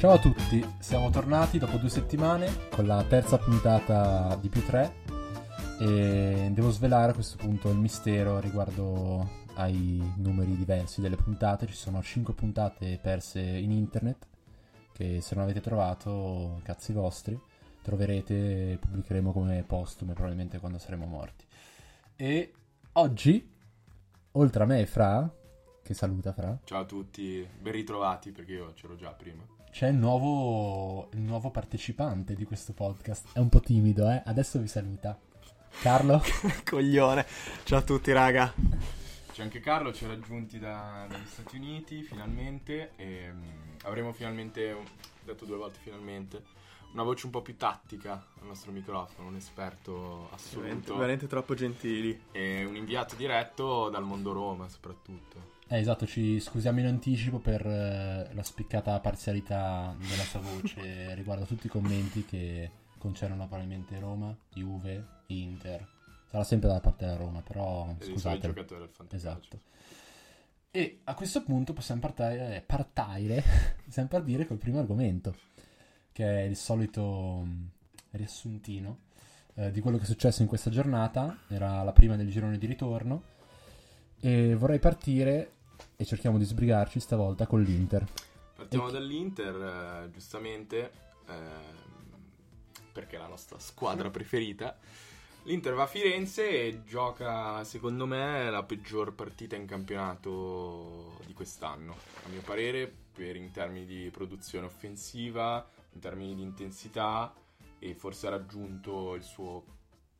Ciao a tutti, siamo tornati dopo due settimane con la terza puntata di più 3 e devo svelare a questo punto il mistero riguardo ai numeri diversi delle puntate. Ci sono 5 puntate perse in internet che se non avete trovato, cazzi vostri, troverete e pubblicheremo come postume probabilmente quando saremo morti. E oggi, oltre a me e Fra, che saluta Fra. Ciao a tutti, ben ritrovati perché io c'ero già prima. C'è il nuovo, il nuovo partecipante di questo podcast. È un po' timido, eh? Adesso vi saluta. Carlo? Coglione. Ciao a tutti, raga. C'è anche Carlo, ci ha raggiunti da, dagli Stati Uniti finalmente e um, avremo finalmente, ho detto due volte finalmente, una voce un po' più tattica al nostro microfono, un esperto assoluto. Veramente, veramente troppo gentili. E un inviato diretto dal mondo Roma soprattutto. Eh, esatto, ci scusiamo in anticipo per eh, la spiccata parzialità della sua voce riguardo a tutti i commenti che concernono probabilmente Roma, Juve, Inter. Sarà sempre dalla parte della Roma, però E scusate. i giocatori del. Esatto. E a questo punto possiamo partire, partire possiamo partire col primo argomento, che è il solito mm, riassuntino eh, di quello che è successo in questa giornata. Era la prima del girone di ritorno. E vorrei partire, e cerchiamo di sbrigarci stavolta, con l'Inter. Partiamo E- dall'Inter, eh, giustamente, ehm, perché è la nostra squadra preferita. L'Inter va a Firenze e gioca, secondo me, la peggior partita in campionato di quest'anno. A mio parere, per, in termini di produzione offensiva, in termini di intensità e forse ha raggiunto il suo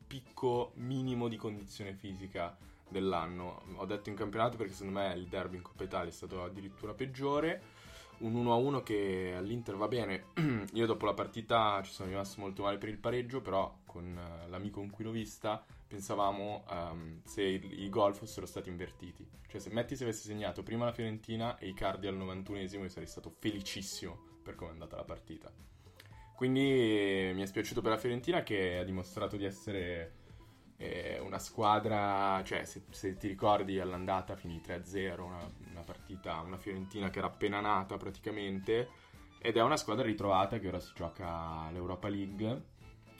picco minimo di condizione fisica dell'anno. Ho detto in campionato perché secondo me il derby in Coppa Italia è stato addirittura peggiore. Un 1-1 che all'Inter va bene. Io dopo la partita ci sono rimasto molto male per il pareggio, però con eh, l'amico con cui l'ho vista pensavamo ehm, se i, i gol fossero stati invertiti. Cioè se Metti se avesse segnato prima la Fiorentina e Icardi al 91esimo io sarei stato felicissimo per come è andata la partita. Quindi eh, mi è spiaciuto per la Fiorentina che ha dimostrato di essere eh, una squadra, cioè se, se ti ricordi all'andata finì 3-0, una, una partita, una Fiorentina che era appena nata praticamente ed è una squadra ritrovata che ora si gioca l'Europa League.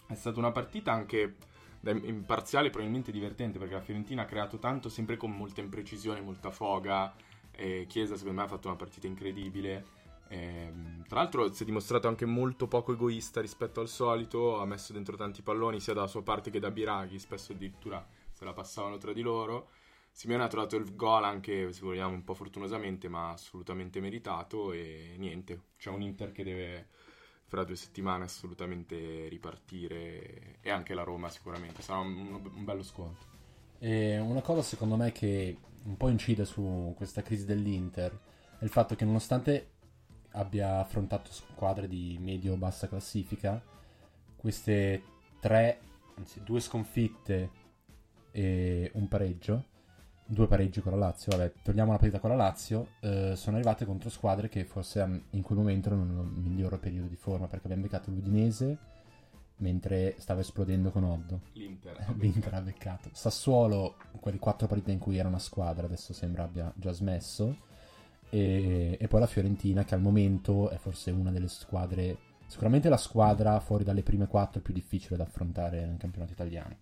È stata una partita anche da imparziale, probabilmente divertente perché la Fiorentina ha creato tanto sempre con molta imprecisione, molta foga. Chiesa secondo me ha fatto una partita incredibile. Ehm, tra l'altro si è dimostrato anche molto poco egoista rispetto al solito, ha messo dentro tanti palloni sia dalla sua parte che da Biraghi, spesso addirittura se la passavano tra di loro. Simeone ha trovato il gol anche, se vogliamo, un po' fortunosamente, ma assolutamente meritato e niente, c'è un Inter che deve fra due settimane assolutamente ripartire e anche la Roma sicuramente, sarà un, un bello scontro. E una cosa secondo me che un po' incide su questa crisi dell'Inter è il fatto che nonostante abbia affrontato squadre di medio-bassa classifica, queste tre, anzi due sconfitte e un pareggio, due pareggi con la Lazio, vabbè, togliamo la partita con la Lazio, eh, sono arrivate contro squadre che forse mm, in quel momento erano nel migliore periodo di forma, perché abbiamo beccato l'Udinese mentre stava esplodendo con Oddo. L'Inter. ha L'Inter ha beccato. Sassuolo, quelle quattro partite in cui era una squadra, adesso sembra abbia già smesso. E, e poi la Fiorentina, che al momento è forse una delle squadre, sicuramente la squadra fuori dalle prime quattro più difficile da affrontare nel campionato italiano.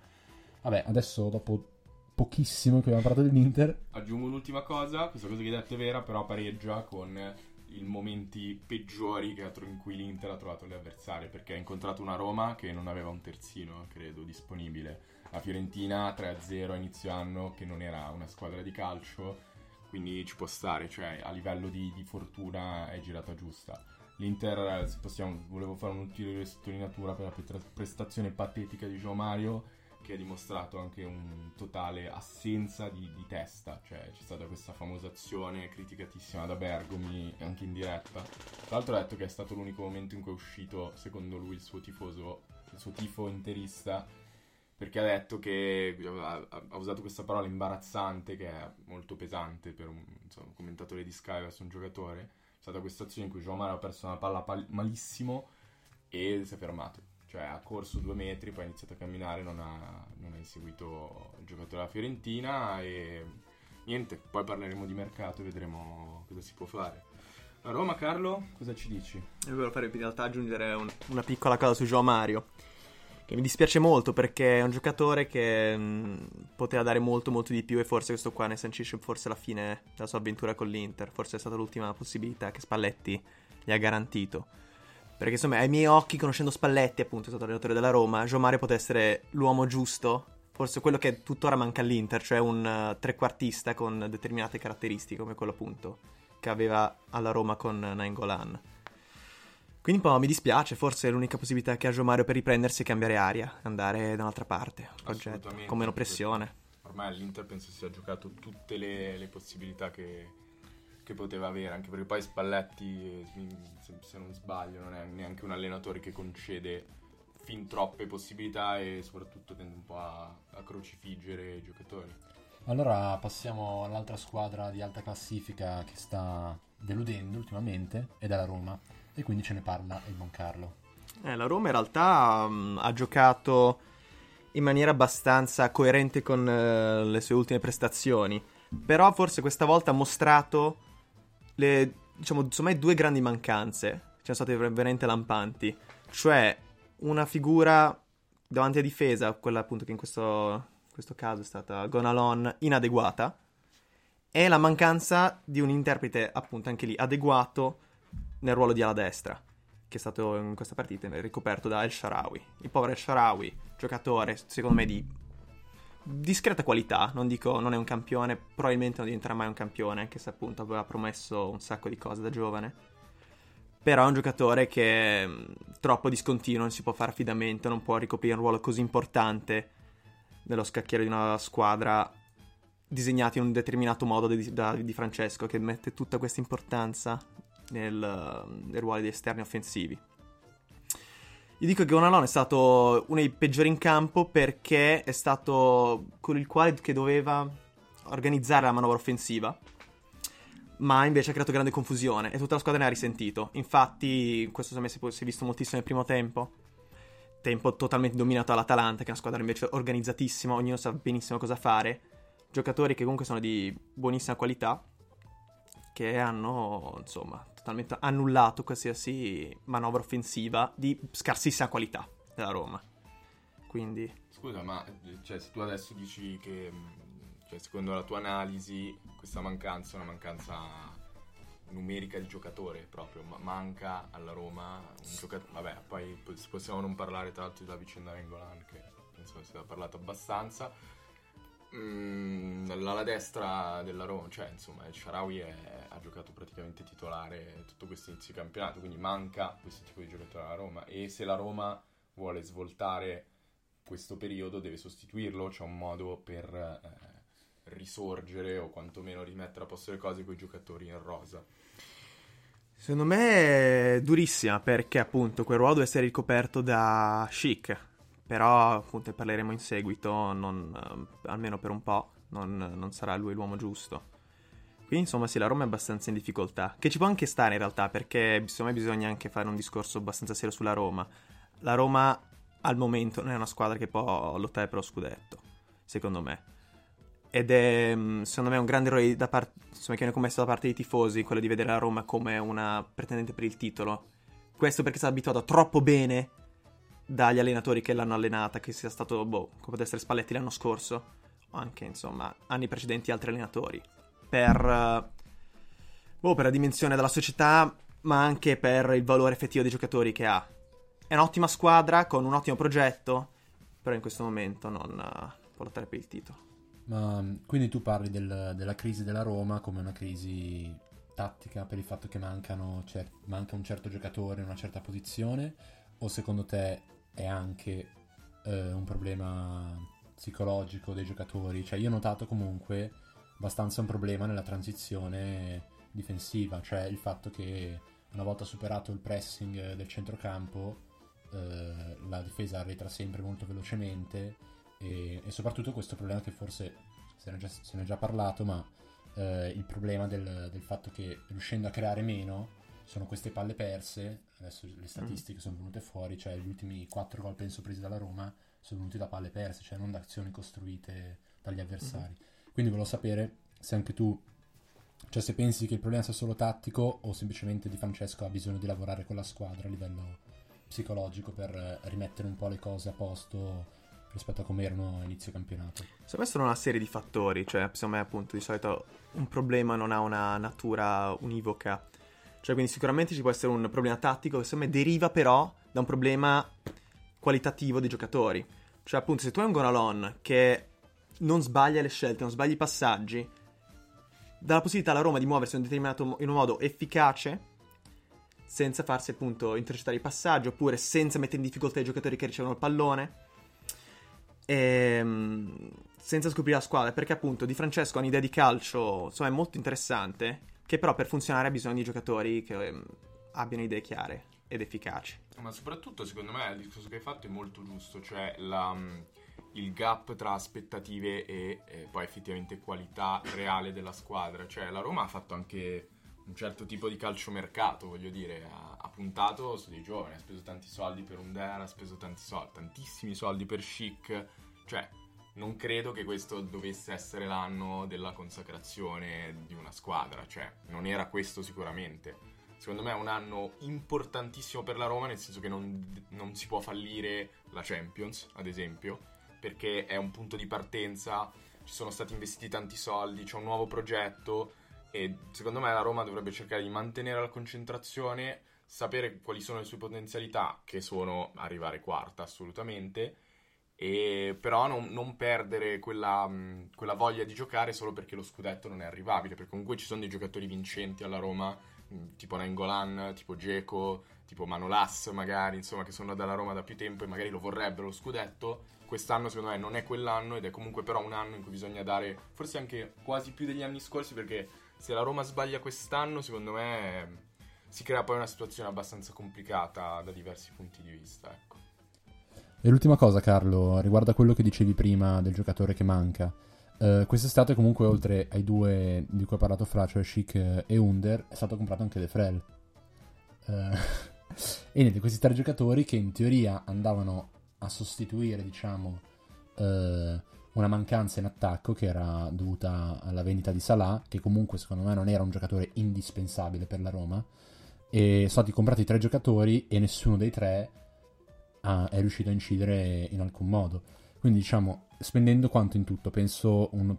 Vabbè, adesso dopo pochissimo che abbiamo parlato dell'Inter, Aggiungo un'ultima cosa, questa cosa che hai detto è vera, però pareggia con i momenti peggiori in cui l'Inter ha trovato le avversarie, perché ha incontrato una Roma che non aveva un terzino, credo, disponibile. La Fiorentina 3-0 a inizio anno, che non era una squadra di calcio, quindi ci può stare, cioè a livello di, di fortuna è girata giusta. L'Inter, se possiamo, volevo fare un'ulteriore sottolineatura per la pre- prestazione patetica di Gio Mario, che ha dimostrato anche un totale assenza di, di testa, cioè c'è stata questa famosa azione criticatissima da Bergomi anche in diretta. Tra l'altro ha detto che è stato l'unico momento in cui è uscito, secondo lui, il suo tifoso, il suo tifo interista, perché ha detto che ha, usato questa parola imbarazzante che è molto pesante per un, insomma, un commentatore di Sky verso un giocatore. C'è stata questa azione in cui João ha perso una palla pal- malissimo e si è fermato cioè ha corso due metri, poi ha iniziato a camminare, non ha, non ha inseguito il giocatore della Fiorentina e niente, poi parleremo di mercato e vedremo cosa si può fare. A Roma, Carlo, cosa ci dici? Io volevo fare in realtà aggiungere un- una piccola cosa su Joao Mario. Che mi dispiace molto perché è un giocatore che mh, poteva dare molto molto di più e forse questo qua ne sancisce forse la fine della sua avventura con l'Inter. Forse è stata l'ultima possibilità che Spalletti gli ha garantito. Perché insomma ai miei occhi, conoscendo Spalletti appunto, è stato allenatore della Roma, Mario poteva essere l'uomo giusto. Forse quello che tuttora manca all'Inter, cioè un eh, trequartista con determinate caratteristiche come quello appunto che aveva alla Roma con Nainggolan. Quindi un po' mi dispiace, forse l'unica possibilità che ha Joao Mario per riprendersi è cambiare aria, andare da un'altra parte, progetto, con meno pressione. Ormai all'Inter penso sia giocato tutte le, le possibilità che, che poteva avere, anche perché poi Spalletti, eh, se, se non sbaglio, non è neanche un allenatore che concede fin troppe possibilità e soprattutto tende un po' a, a crocifiggere i giocatori. Allora passiamo all'altra squadra di alta classifica che sta deludendo ultimamente ed è la Roma. E quindi ce ne parla il buon Carlo. Eh, la Roma in realtà mm, ha giocato in maniera abbastanza coerente con eh, le sue ultime prestazioni, però forse questa volta ha mostrato le, diciamo, insomma, due grandi mancanze, che sono state veramente lampanti, cioè una figura davanti a difesa, quella appunto che in questo, questo caso è stata Gonalon, inadeguata, e la mancanza di un interprete appunto anche lì adeguato nel ruolo di ala destra che è stato in questa partita ricoperto da El Sharawi. Il povero El Sharawi, giocatore secondo me di discreta qualità, non dico non è un campione, probabilmente non diventerà mai un campione, anche se appunto aveva promesso un sacco di cose da giovane. Però è un giocatore che mh, troppo discontinuo, non si può fare affidamento, non può ricoprire un ruolo così importante nello scacchiere di una squadra disegnata in un determinato modo di, da- di Francesco, che mette tutta questa importanza nel, nei ruoli di esterni offensivi. Io dico che Gonalon è stato uno dei peggiori in campo perché è stato quello il quale che doveva organizzare la manovra offensiva, ma invece ha creato grande confusione e tutta la squadra ne ha risentito. Infatti, questo secondo si è visto moltissimo nel primo tempo. Tempo totalmente dominato dall'Atalanta, che è una squadra invece organizzatissima, ognuno sa benissimo cosa fare. Giocatori che comunque sono di buonissima qualità, che hanno insomma totalmente annullato qualsiasi manovra offensiva di scarsissima qualità della Roma. Quindi, Scusa, ma cioè, se tu adesso dici che, mh, cioè, secondo la tua analisi, questa mancanza è una mancanza numerica di giocatore proprio, ma manca alla Roma un giocatore. Vabbè, poi po- possiamo non parlare tra l'altro della vicenda Rengolan, che penso che sia parlato abbastanza. Mm, l'ala destra della Roma, cioè insomma, il Sharawi è- ha giocato praticamente titolare tutto questo inizio di campionato, quindi manca questo tipo di giocatore alla Roma. E se la Roma vuole svoltare questo periodo deve sostituirlo, c'è un modo per eh, risorgere o quantomeno rimettere a posto le cose con i giocatori in rosa. secondo me è durissima perché appunto quel ruolo deve essere ricoperto da Chic. Però appunto ne parleremo in seguito, non, eh, almeno per un po', non, non sarà lui l'uomo giusto. Quindi insomma sì, la Roma è abbastanza in difficoltà. Che ci può anche stare in realtà, perché secondo me bisogna anche fare un discorso abbastanza serio sulla Roma. La Roma al momento non è una squadra che può lottare per lo scudetto, secondo me. Ed è mh, secondo me un grande errore da parte insomma, che viene commesso da parte dei tifosi, quello di vedere la Roma come una pretendente per il titolo. Questo perché è stato abituato troppo bene dagli allenatori che l'hanno allenata, che sia stato, boh, come può essere Spalletti l'anno scorso, o anche, insomma, anni precedenti altri allenatori, per, eh, boh, per la dimensione della società, ma anche per il valore effettivo dei giocatori che ha. È un'ottima squadra, con un ottimo progetto, però in questo momento non eh, può lottare per il titolo. Ma mm, quindi tu parli del- della crisi della Roma come una crisi tattica per il fatto che mancano cer- manca un certo giocatore in una certa posizione o secondo te è anche eh, un problema psicologico dei giocatori? Cioè io ho notato comunque abbastanza un problema nella transizione difensiva, cioè il fatto che una volta superato il pressing del centrocampo eh, la difesa arretra sempre molto velocemente e, e soprattutto questo problema che forse se ne è già, se ne è già parlato, ma eh, il problema del, del fatto che riuscendo a creare meno sono queste palle perse, adesso le statistiche sono venute fuori, cioè gli ultimi 4 gol penso presi dalla Roma sono venuti da palle perse, cioè non da azioni costruite dagli avversari. Quindi volevo sapere se anche tu Cioè, se pensi che il problema sia solo tattico o semplicemente Di Francesco ha bisogno di lavorare con la squadra a livello psicologico per eh, rimettere un po' le cose a posto rispetto a come erano a inizio campionato. Secondo me sono una serie di fattori, cioè secondo me appunto di solito un problema non ha una natura univoca. Cioè quindi sicuramente ci può essere un problema tattico che secondo me deriva però da un problema qualitativo dei giocatori. Cioè appunto se tu hai un Gonalon che non sbaglia le scelte, non sbaglia i passaggi, dà la possibilità alla Roma di muoversi in un determinato in un modo efficace senza farsi appunto intercettare i passaggi oppure senza mettere in difficoltà i giocatori che ricevono il pallone ehm, senza scoprire la squadra perché appunto Di Francesco ha un'idea di calcio insomma è molto interessante che però per funzionare ha bisogno di giocatori che um, abbiano idee chiare ed efficaci. Ma soprattutto secondo me il discorso che hai fatto è molto giusto cioè la, il gap tra aspettative e, e poi effettivamente qualità reale della squadra. Cioè la Roma ha fatto anche un certo tipo di calciomercato, voglio dire, ha, ha, puntato su dei giovani, ha speso tanti soldi per Under, ha speso tanti soldi, tantissimi soldi per Chic, cioè non credo che questo dovesse essere l'anno della consacrazione di una squadra, cioè non era questo sicuramente. Secondo me è un anno importantissimo per la Roma, nel senso che non, non si può fallire la Champions, ad esempio, perché è un punto di partenza, ci sono stati investiti tanti soldi, c'è un nuovo progetto, e secondo me la Roma dovrebbe cercare di mantenere la concentrazione, sapere quali sono le sue potenzialità, che sono arrivare quarta assolutamente, e però non, non perdere quella, quella, voglia di giocare solo perché lo scudetto non è arrivabile, perché comunque ci sono dei giocatori vincenti alla Roma, tipo Nangolan, tipo Geco, tipo Manolas magari, insomma, che sono dalla Roma da più tempo e magari lo vorrebbero lo scudetto. Quest'anno secondo me non è quell'anno ed è comunque però un anno in cui bisogna dare forse anche quasi più degli anni scorsi perché se la Roma sbaglia quest'anno, secondo me si crea poi una situazione abbastanza complicata da diversi punti di vista. Ecco. E l'ultima cosa, Carlo, riguardo a quello che dicevi prima del giocatore che manca. Uh, quest'estate, comunque, oltre ai due di cui ho parlato fra, cioè Chic e Under, è stato comprato anche De Frel. Uh, e niente, questi tre giocatori che in teoria andavano a sostituire, diciamo, uh, una mancanza in attacco che era dovuta alla vendita di Salah, che comunque secondo me non era un giocatore indispensabile per la Roma. E sono stati comprati tre giocatori e nessuno dei tre ha, è riuscito a incidere in alcun modo. Quindi diciamo, spendendo quanto in tutto? Penso un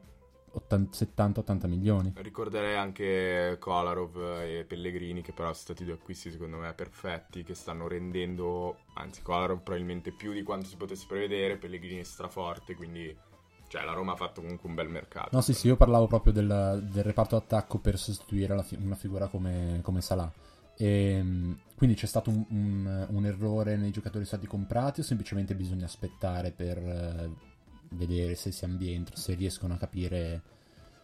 70-80 milioni. Ricorderei anche Kolarov e Pellegrini, che però sono stati due acquisti secondo me perfetti, che stanno rendendo, anzi Kolarov probabilmente più di quanto si potesse prevedere, Pellegrini straforte, quindi cioè, la Roma ha fatto comunque un bel mercato. No, sì, sì, io parlavo proprio del, del reparto attacco per sostituire fi- una figura come, come Salah. E, ehm, quindi c'è stato un, un, un, errore nei giocatori stati comprati o semplicemente bisogna aspettare per uh, vedere se si ambientano, se riescono a capire,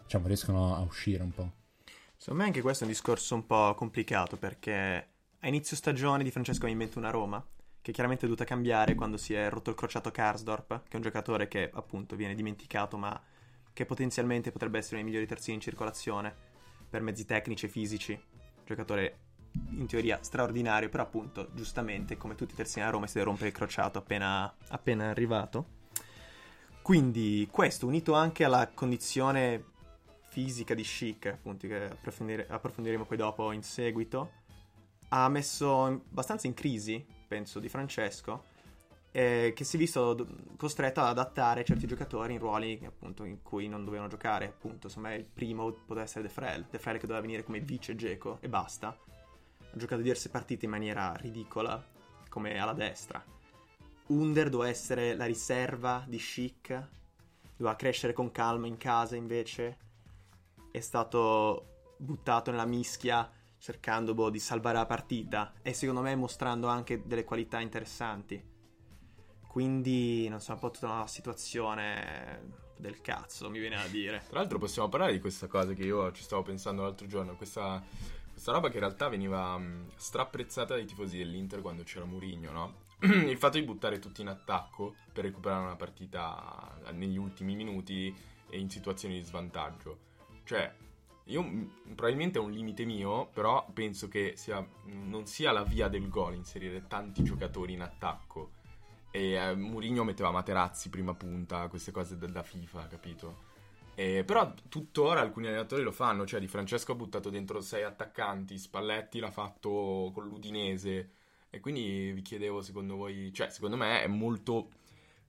diciamo, riescono a uscire un po'? Secondo me anche questo è un discorso un po' complicato perché a inizio stagione di Francesco mi invento una Roma che chiaramente è dovuta cambiare quando si è rotto il crociato Karsdorp, che è un giocatore che appunto viene dimenticato, ma che potenzialmente potrebbe essere uno dei migliori terzini in circolazione per mezzi tecnici e fisici. Giocatore in teoria straordinario, però appunto, giustamente, come tutti i terzini a Roma, si deve rompere il crociato appena, appena arrivato. Quindi questo, unito anche alla condizione fisica di Chic, appunto, che approfondire, approfondiremo poi dopo in seguito, ha messo abbastanza in crisi penso, di Francesco, eh, che si è visto costretto ad adattare certi giocatori in ruoli appunto in cui non dovevano giocare. Appunto, insomma, il primo poteva essere De Frel, De Frel che doveva venire come vice Geco e basta. Ha giocato diverse partite in maniera ridicola, come alla destra. Under doveva essere la riserva di Chic, doveva crescere con calma in casa invece. È stato buttato nella mischia cercando boh, di salvare la partita e secondo me mostrando anche delle qualità interessanti. Quindi, non so, un po' tutta una situazione del cazzo, mi viene a dire. Tra l'altro possiamo parlare di questa cosa che io ci stavo pensando l'altro giorno, questa, questa roba che in realtà veniva um, strapprezzata dai tifosi dell'Inter quando c'era Murigno, no? Il fatto di buttare tutti in attacco per recuperare una partita negli ultimi minuti e in situazioni di svantaggio. Cioè, io probabilmente è un limite mio, però penso che sia, non sia la via del gol inserire tanti giocatori in attacco. E eh, Mourinho metteva Materazzi prima punta, queste cose da, da FIFA, capito? Eh, però tuttora alcuni allenatori lo fanno, cioè Di Francesco ha buttato dentro sei attaccanti, Spalletti l'ha fatto con l'Udinese e quindi vi chiedevo secondo voi, cioè secondo me è molto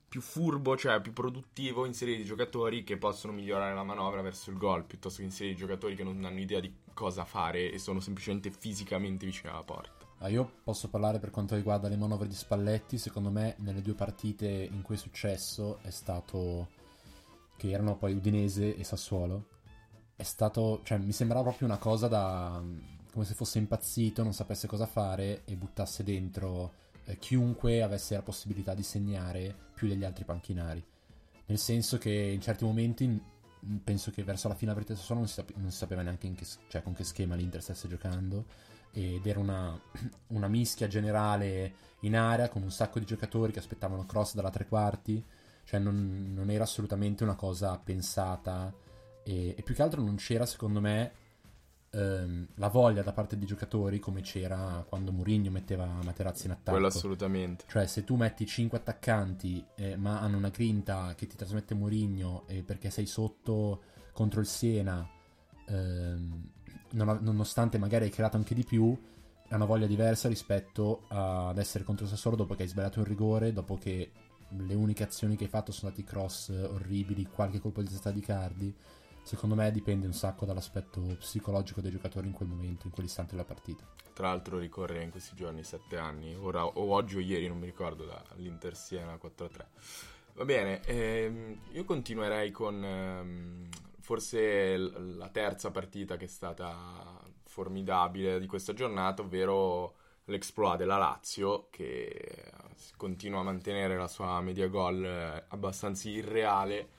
più furbo, cioè più produttivo inserire giocatori che possono migliorare la manovra verso il gol piuttosto che inserire giocatori che non hanno idea di cosa fare e sono semplicemente fisicamente vicino alla porta. Ah, io posso parlare per quanto riguarda le manovre di Spalletti, secondo me nelle due partite in cui è successo è stato che erano poi Udinese e Sassuolo. È stato, cioè mi sembrava proprio una cosa da come se fosse impazzito, non sapesse cosa fare e buttasse dentro eh, chiunque avesse la possibilità di segnare più degli altri panchinari. Nel senso che in certi momenti penso che verso la fine partita Sassuolo non si, non si sapeva neanche che, cioè, con che schema l'Inter stesse giocando. Ed era una, una, mischia generale in area con un sacco di giocatori che aspettavano cross dalla tre quarti, cioè non, non era assolutamente una cosa pensata. E, e, più che altro non c'era secondo me ehm, la voglia da parte dei giocatori come c'era quando Mourinho metteva Materazzi in attacco. Quello assolutamente. Cioè se tu metti 5 attaccanti eh, ma hanno una grinta che ti trasmette Mourinho eh, perché sei sotto contro il Siena ehm, non, nonostante magari hai creato anche di più, è una voglia diversa rispetto ad essere contro il Sassuolo dopo che hai sbagliato un rigore, dopo che le uniche azioni che hai fatto sono stati cross orribili, qualche colpo di testa di Cardi. Secondo me dipende un sacco dall'aspetto psicologico dei giocatori in quel momento, in quell'istante della partita. Tra l'altro ricorre in questi giorni sette anni, ora o oggi o ieri, non mi ricordo, dall'Inter Siena 4-3. Va bene, ehm, io continuerei con ehm, forse la terza partita che è stata formidabile di questa giornata, ovvero l'exploit della Lazio che continua a mantenere la sua media gol eh, abbastanza irreale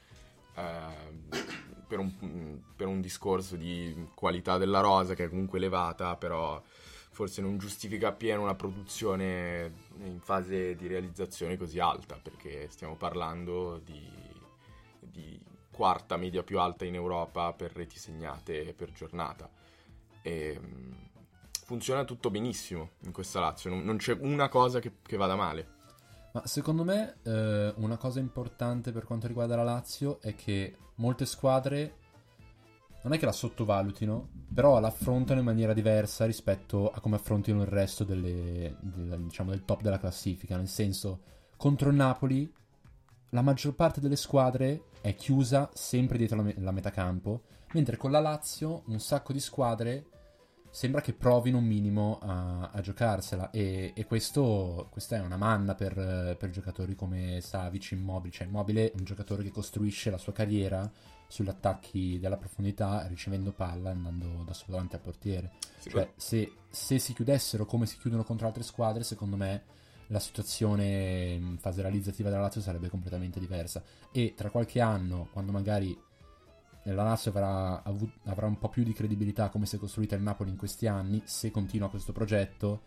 eh, per, un, per, un, discorso di qualità della rosa che è comunque elevata, però forse non giustifica appieno una produzione in fase di realizzazione così alta, perché stiamo parlando di, di quarta media più alta in Europa per reti segnate per giornata. E, funziona tutto benissimo in questa Lazio, non, non c'è una cosa che, che, vada male. Ma secondo me eh, una cosa importante per quanto riguarda la Lazio è che molte squadre non è che la sottovalutino, però l'affrontano in maniera diversa rispetto a come affrontino il resto delle, del, diciamo, del top della classifica. Nel senso, contro il Napoli la maggior parte delle squadre è chiusa sempre dietro la, me- la metacampo, mentre con la Lazio un sacco di squadre sembra che provino un minimo a, a giocarsela e, e questo, questa è una manna per, per, giocatori come Savic, Immobile, cioè Immobile è un giocatore che costruisce la sua carriera sugli attacchi della profondità ricevendo palla e andando da solo davanti al portiere. Sì, cioè, se, se si chiudessero come si chiudono contro altre squadre, secondo me la situazione in fase realizzativa della Lazio sarebbe completamente diversa. E tra qualche anno, quando magari la Lazio avrà, avrà un po' più di credibilità come si è costruita il Napoli in questi anni, se continua questo progetto,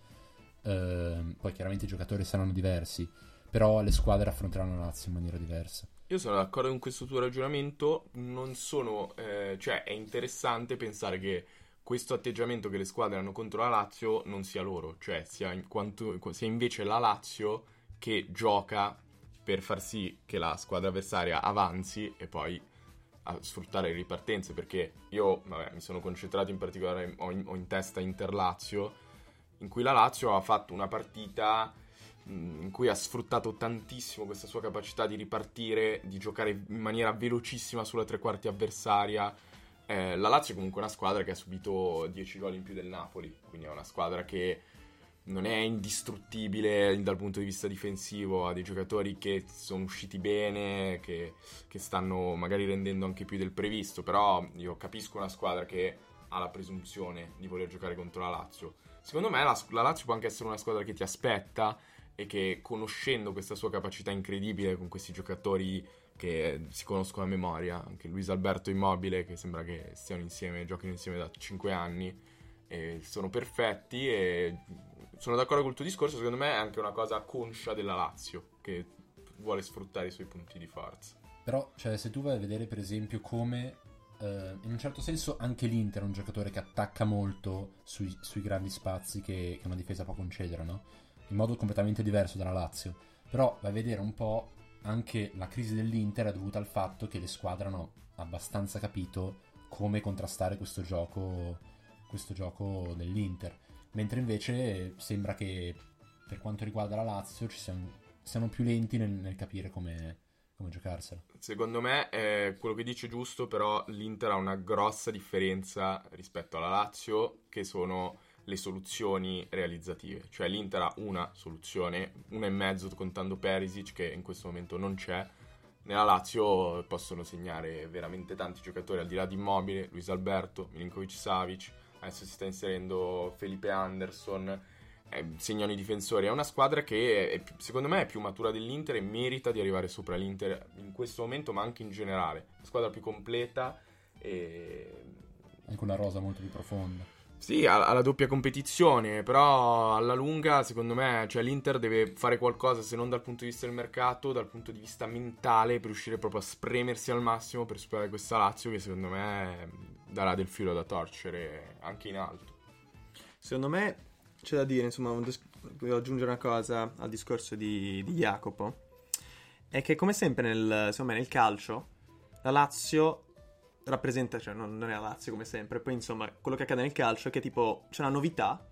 eh, poi chiaramente i giocatori saranno diversi, però le squadre affronteranno la Lazio in maniera diversa. Io sono d'accordo con questo tuo ragionamento, non sono, eh, cioè è interessante pensare che questo atteggiamento che le squadre hanno contro la Lazio non sia loro, cioè sia, in quanto, sia invece la Lazio che gioca per far sì che la squadra avversaria avanzi e poi a sfruttare le ripartenze perché io vabbè, mi sono concentrato in particolare ho in, ho in testa Inter-Lazio in cui la Lazio ha fatto una partita in cui ha sfruttato tantissimo questa sua capacità di ripartire, di giocare in maniera velocissima sulla tre quarti avversaria. Eh, la Lazio è comunque una squadra che ha subito 10 gol in più del Napoli, quindi è una squadra che non è indistruttibile dal punto di vista difensivo, ha dei giocatori che sono usciti bene, che, che stanno magari rendendo anche più del previsto, però io capisco una squadra che ha la presunzione di voler giocare contro la Lazio. Secondo me la, la Lazio può anche essere una squadra che ti aspetta e che conoscendo questa sua capacità incredibile con questi giocatori che si conoscono a memoria, anche Luis Alberto Immobile che sembra che stiano insieme, giochino insieme da 5 anni sono perfetti e sono d'accordo col tuo discorso, secondo me è anche una cosa conscia della Lazio che vuole sfruttare i suoi punti di forza. Però, cioè, se tu vai a vedere per esempio come Uh, in un certo senso anche l'Inter è un giocatore che attacca molto sui, sui grandi spazi che, che, una difesa può concedere, no? In modo completamente diverso dalla Lazio. Però vai a vedere un po' anche la crisi dell'Inter è dovuta al fatto che le squadre hanno abbastanza capito come contrastare questo gioco, questo gioco dell'Inter. Mentre invece sembra che per quanto riguarda la Lazio ci siano, siano più lenti nel, nel capire come, come giocarsela. Secondo me è quello che dice giusto, però l'Inter ha una grossa differenza rispetto alla Lazio, che sono le soluzioni realizzative. Cioè l'Inter ha una soluzione, una e mezzo contando Perisic, che in questo momento non c'è. Nella Lazio possono segnare veramente tanti giocatori, al di là di Immobile, Luis Alberto, Milinkovic Savic, adesso si sta inserendo Felipe Anderson, eh, segnano i difensori. È una squadra che è, secondo me è più matura dell'Inter e merita di arrivare sopra l'Inter in questo momento, ma anche in generale. La squadra più completa e... Anche una rosa molto più profonda. Sì, ha, ha la doppia competizione, però alla lunga, secondo me, cioè, l'Inter deve fare qualcosa, se non dal punto di vista del mercato, dal punto di vista mentale, per riuscire proprio a spremersi al massimo per superare questa Lazio, che secondo me darà del filo da torcere anche in alto. Secondo me c'è da dire, insomma, voglio aggiungere una cosa al discorso di, di Jacopo. È che, come sempre, nel, insomma, nel calcio, la Lazio rappresenta, cioè non, non, è la Lazio come sempre. Poi, insomma, quello che accade nel calcio è che, tipo, c'è una novità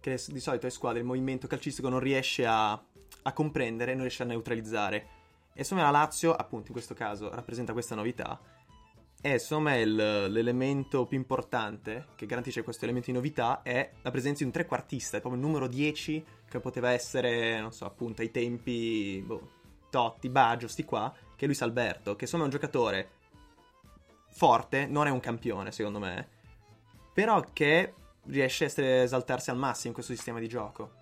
che di solito le squadre, il movimento calcistico non riesce a, a comprendere, non riesce a neutralizzare. E insomma, la Lazio, appunto, in questo caso, rappresenta questa novità. E insomma, il, l'elemento più importante che garantisce questo elemento di novità è la presenza di un trequartista, proprio il numero 10 che poteva essere, non so, appunto, ai tempi boh, Totti, Baggio, sti qua, che è Luis Alberto, che insomma è un giocatore forte, non è un campione secondo me, però che riesce a essere, esaltarsi al massimo in questo sistema di gioco.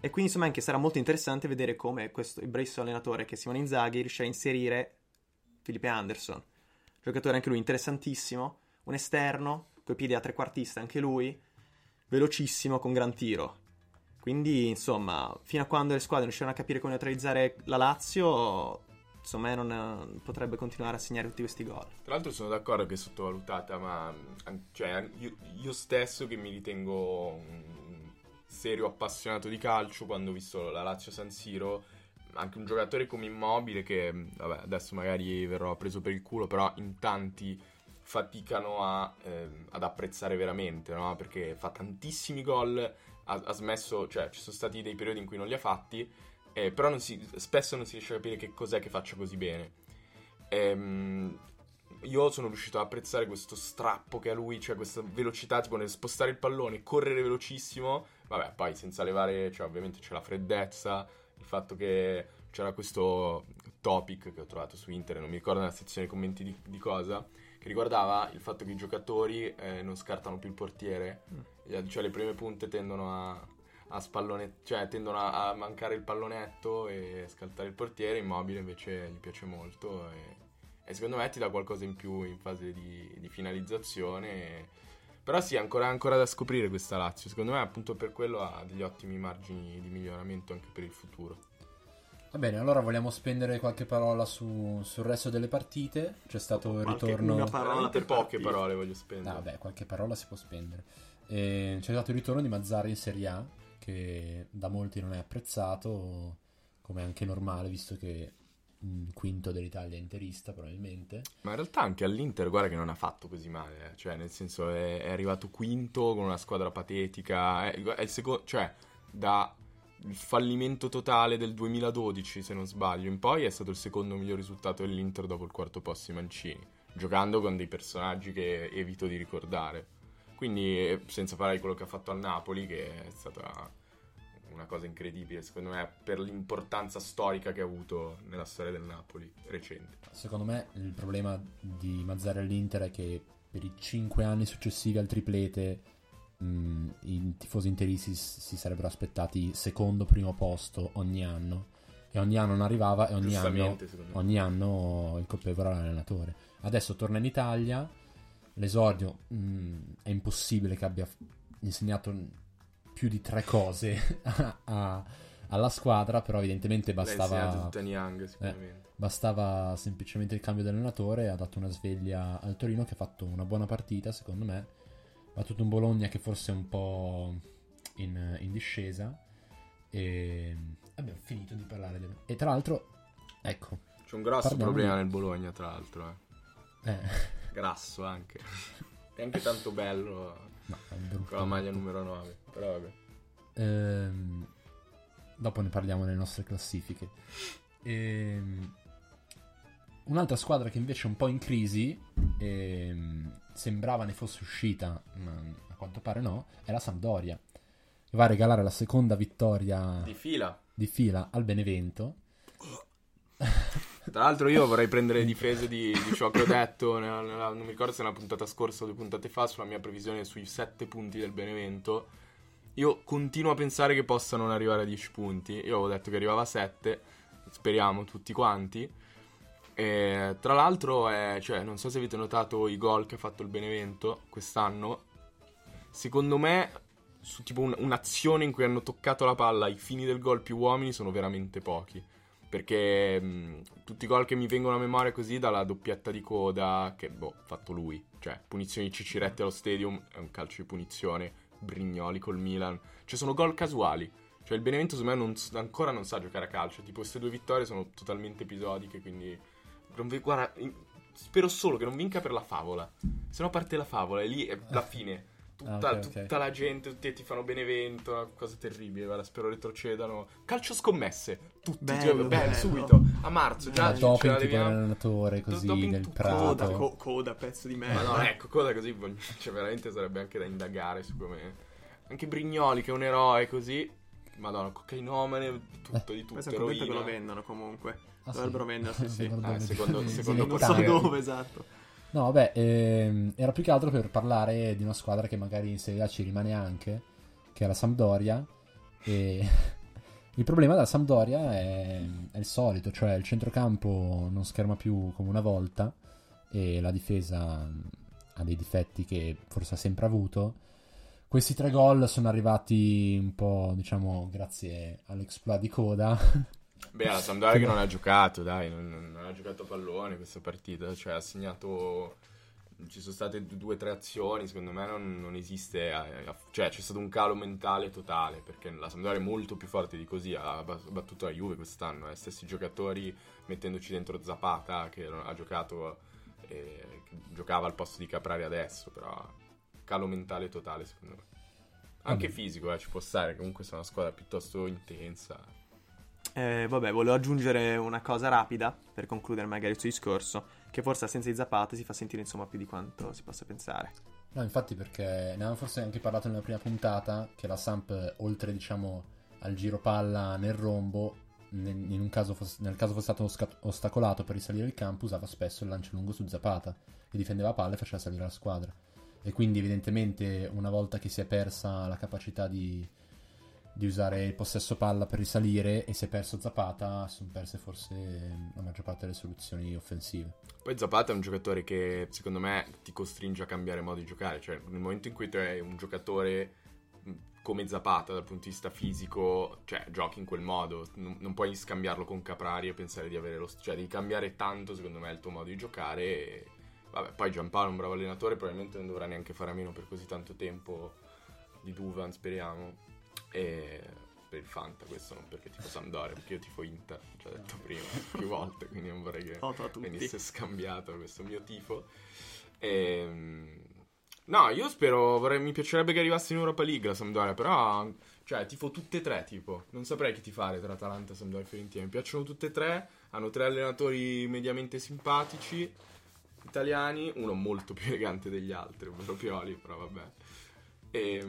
E quindi insomma anche sarà molto interessante vedere come questo, il bravissimo allenatore che è Simone Inzaghi riesce a inserire Felipe Anderson. Giocatore anche lui interessantissimo, un esterno, coi piedi a trequartista anche lui, velocissimo con gran tiro. Quindi, insomma, fino a quando le squadre riusciranno a capire come neutralizzare la Lazio, insomma, non potrebbe continuare a segnare tutti questi gol. Tra l'altro sono d'accordo che è sottovalutata, ma cioè, io, io, stesso che mi ritengo un serio appassionato di calcio, quando ho visto la Lazio San Siro, anche un giocatore come Immobile che, vabbè, adesso magari verrò preso per il culo, però in tanti faticano a, eh, ad apprezzare veramente, no? Perché fa tantissimi gol, ha, ha, smesso, cioè ci sono stati dei periodi in cui non li ha fatti, eh, però non si, spesso non si riesce a capire che cos'è che faccia così bene. Ehm, io sono riuscito ad apprezzare questo strappo che ha lui, cioè questa velocità, tipo nel spostare il pallone, correre velocissimo, vabbè, poi senza levare, cioè ovviamente c'è la freddezza, il fatto che c'era questo topic che ho trovato su internet, non mi ricordo nella sezione commenti di, di cosa, che riguardava il fatto che i giocatori eh, non scartano più il portiere, mm. cioè le prime punte tendono a, a spallone, cioè tendono a, a, mancare il pallonetto e scaltare il portiere, immobile invece gli piace molto e, e secondo me ti dà qualcosa in più in fase di, di finalizzazione. E, però sì, ancora, ancora da scoprire questa Lazio. Secondo me, appunto, per quello ha degli ottimi margini di miglioramento anche per il futuro. Va bene, allora vogliamo spendere qualche parola su, sul resto delle partite. C'è stato il ritorno. Una parola per poche parole voglio spendere. Vabbè, qualche parola si può spendere. E c'è stato il ritorno di Mazzari in Serie A, che da molti non è apprezzato, come anche normale, visto che un quinto dell'Italia interista probabilmente. Ma in realtà anche all'Inter guarda che non ha fatto così male, eh. cioè nel senso è, è, arrivato quinto con una squadra patetica, è, è il secondo, cioè da il fallimento totale del 2012 se non sbaglio in poi è stato il secondo miglior risultato dell'Inter dopo il quarto posto di Mancini, giocando con dei personaggi che evito di ricordare. Quindi eh, senza parlare di quello che ha fatto al Napoli che è stata una cosa incredibile, secondo me, per l'importanza storica che ha avuto nella storia del Napoli recente. Secondo me il problema di Mazzara all'Inter è che per i cinque anni successivi al triplete mh, i tifosi interisti si sarebbero aspettati secondo, primo posto ogni anno e ogni anno non arrivava e ogni anno, ogni anno il colpevole era l'allenatore. Adesso torna in Italia, l'esordio mh, è impossibile che abbia insegnato più di tre cose a, a, alla squadra, però evidentemente bastava... Young, eh, bastava semplicemente il cambio di allenatore, ha dato una sveglia al Torino che ha fatto una buona partita, secondo me, ha battuto un Bologna che forse è un po' in, in discesa e abbiamo finito di parlare del... E tra l'altro Ecco. C'è un grosso Parliamo problema nel Bologna, tra l'altro. Eh. Eh, Grasso anche. e anche tanto bello no, è brutto. con la maglia numero 9. Però vabbè. Ehm, dopo ne parliamo nelle nostre classifiche. Ehm, un'altra squadra che invece è un po' in crisi, ehm, sembrava ne fosse uscita, ma a quanto pare no, è la Sampdoria. Che va a regalare la seconda vittoria Di fila. di fila al Benevento. Tra l'altro io vorrei prendere difese di, di ciò che ho detto, nella- nella- non mi ricordo se nella puntata scorsa o due puntate fa, sulla mia previsione sui 7 punti del Benevento. Io continuo a pensare che possa non arrivare a 10 punti. Io avevo detto che arrivava a 7, speriamo tutti quanti. E, tra l'altro, è- cioè, non so se avete notato i gol che ha fatto il Benevento quest'anno. Secondo me, su tipo un- un'azione in cui hanno toccato la palla ai fini del gol più uomini sono veramente pochi. Perché mh, tutti i gol che mi vengono a memoria così dalla doppietta di coda, che boh, fatto lui. Cioè, punizioni di Ciciretti allo stadium, è un calcio di punizione. Brignoli col Milan. Cioè, sono gol casuali. Cioè, il Benevento, secondo me, non ancora non sa giocare a calcio. Tipo, queste due vittorie sono totalmente episodiche, quindi... vi- guarda, spero solo che non vinca per la favola. Se no parte la favola e lì è la fine. Tutta, Ah, ok, ok. tutta la gente, tutti ti fanno Benevento, una cosa terribile. Guarda, spero retrocedano. Calcio scommesse. Tutti, Bello, cioè, bello, bello. subito. A marzo, già Bello. ce la Doping tipo leviamo. l'allenatore così del tutto. Prato. Coda, co- coda, pezzo di merda. Ma no, ecco, cosa così, cioè veramente sarebbe anche da indagare su come... Anche Brignoli, che è un eroe così, madonna, cocainomane, tutto, di tutto, sono contento che lo vendono comunque. Ah, sì? Dovrebbero vendere, sì, sì. Dovrebbero Eh, secondo- secondo Non so dove, esatto. No, vabbè, ehm, era più che altro per parlare di una squadra che magari in Serie A ci rimane anche, che è la Sampdoria. E il problema della Sampdoria è, è il solito, cioè il centrocampo non scherma più come una volta e la difesa ha dei difetti che forse ha sempre avuto. Questi tre gol sono arrivati un po', diciamo, grazie all'exploit di Coda. Beh, la Sampdoria che non ha giocato, dai, non, non- ha giocato a pallone questa partita, cioè ha segnato... Ci sono state due o tre azioni, secondo me non, non esiste, eh, cioè c'è stato un calo mentale totale, perché la Sampdoria è molto più forte di così, ha ba- battuto la Juve quest'anno, eh, stessi giocatori mettendoci dentro Zapata che ha giocato, eh, che giocava al posto di Caprari adesso, però calo mentale totale secondo me. Anche Vabbè. fisico, eh, ci può stare, comunque sono una squadra piuttosto intensa. Eh, vabbè, volevo aggiungere una cosa rapida per concludere magari il suo discorso. Che forse assenza di Zapata si fa sentire insomma più di quanto si possa pensare. No, infatti perché ne avevamo forse anche parlato nella prima puntata che la Samp, oltre diciamo al giro palla nel rombo, caso fos- nel caso fosse stato osca- ostacolato per risalire il campo, usava spesso il lancio lungo su Zapata, che difendeva palla e faceva salire la squadra. E quindi evidentemente una volta che si è persa la capacità di, di usare il possesso palla per risalire e si è perso Zapata, sono perse forse la maggior parte delle soluzioni offensive. Poi Zapata è un giocatore che secondo me ti costringe a cambiare modo di giocare, cioè nel momento in cui tu hai un giocatore come Zapata dal punto di vista fisico, cioè giochi in quel modo, non, non puoi scambiarlo con Caprari e pensare di avere lo st- cioè devi cambiare tanto secondo me il tuo modo di giocare e vabbè, poi Giampaolo è un bravo allenatore, probabilmente non dovrà neanche fare a meno per così tanto tempo di Duvan, speriamo. E per il Fanta questo non perché tifo Sampdoria, perché io tifo Inter, l'ho già detto prima, più volte, quindi non vorrei che venisse scambiato questo mio tifo. Ehm, No, io spero, vorrei- mi piacerebbe che arrivasse in Europa League la Sampdoria, però, cioè, tifo tutte e tre, tipo. Non saprei chi tifare tra Atalanta, Sampdoria e Fiorentina. Mi piacciono tutte e tre, hanno tre allenatori mediamente simpatici, italiani, uno molto più elegante degli altri, ovvero Pioli, però vabbè. E,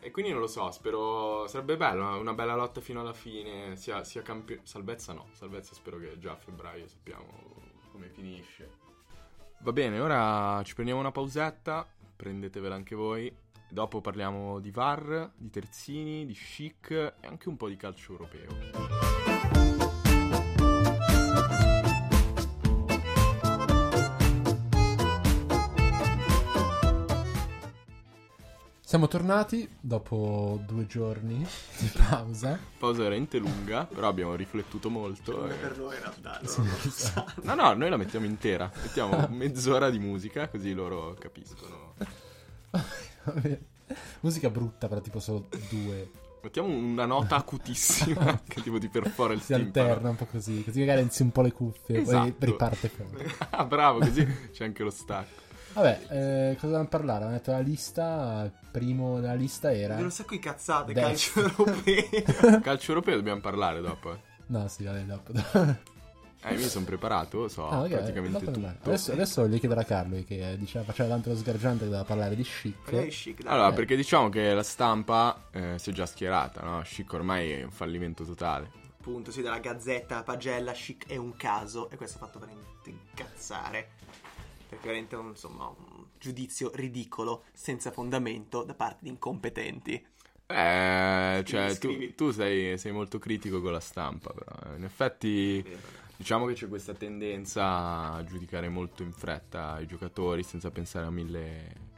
e quindi non lo so, spero, sarebbe bello, una bella lotta fino alla fine, sia, sia campione... Salvezza no, salvezza spero che già a febbraio sappiamo come finisce. Va bene, ora ci prendiamo una pausetta, prendetevela anche voi. Dopo parliamo di VAR, di terzini, di chic e anche un po' di calcio europeo. Siamo tornati dopo due giorni di pausa. Pausa veramente lunga, però abbiamo riflettuto molto. e- per noi in realtà. Sì, esatto. No, no, noi la mettiamo intera. Mettiamo mezz'ora di musica così loro capiscono. Vabbè. Musica brutta, però tipo solo due Mettiamo una nota acutissima che tipo ti perfora il Si timpano. alterna un po' così, così magari inizi un po' le cuffie e poi Esatto. riparte fuori. ah, bravo, così c'è anche lo stacco. Vabbè, eh, cosa dobbiamo parlare? Abbiamo detto la lista, il primo della lista era... Un sacco di cazzate, Dai. calcio europeo. Calcio europeo dobbiamo parlare dopo. eh. No, sì, vabbè, dopo. Eh, io mi sono preparato, so Ah, ok, praticamente tutto. Adesso, adesso voglio chiedere a Carlo che diceva, faceva tanto lo sgargiante che doveva parlare di chic. chic, dai. Allora, Eh. perché diciamo che la stampa eh, si è già schierata, no? Chic ormai è un fallimento totale. Appunto, sì, della gazzetta, pagella, chic è un caso. E questo ha fatto veramente incazzare. Perché veramente è un, insomma, un giudizio ridicolo, senza fondamento, da parte di incompetenti. Eh, cioè, tu, tu sei, sei molto critico con la stampa, però. In effetti, diciamo che c'è questa tendenza a giudicare molto in fretta i giocatori senza pensare a mille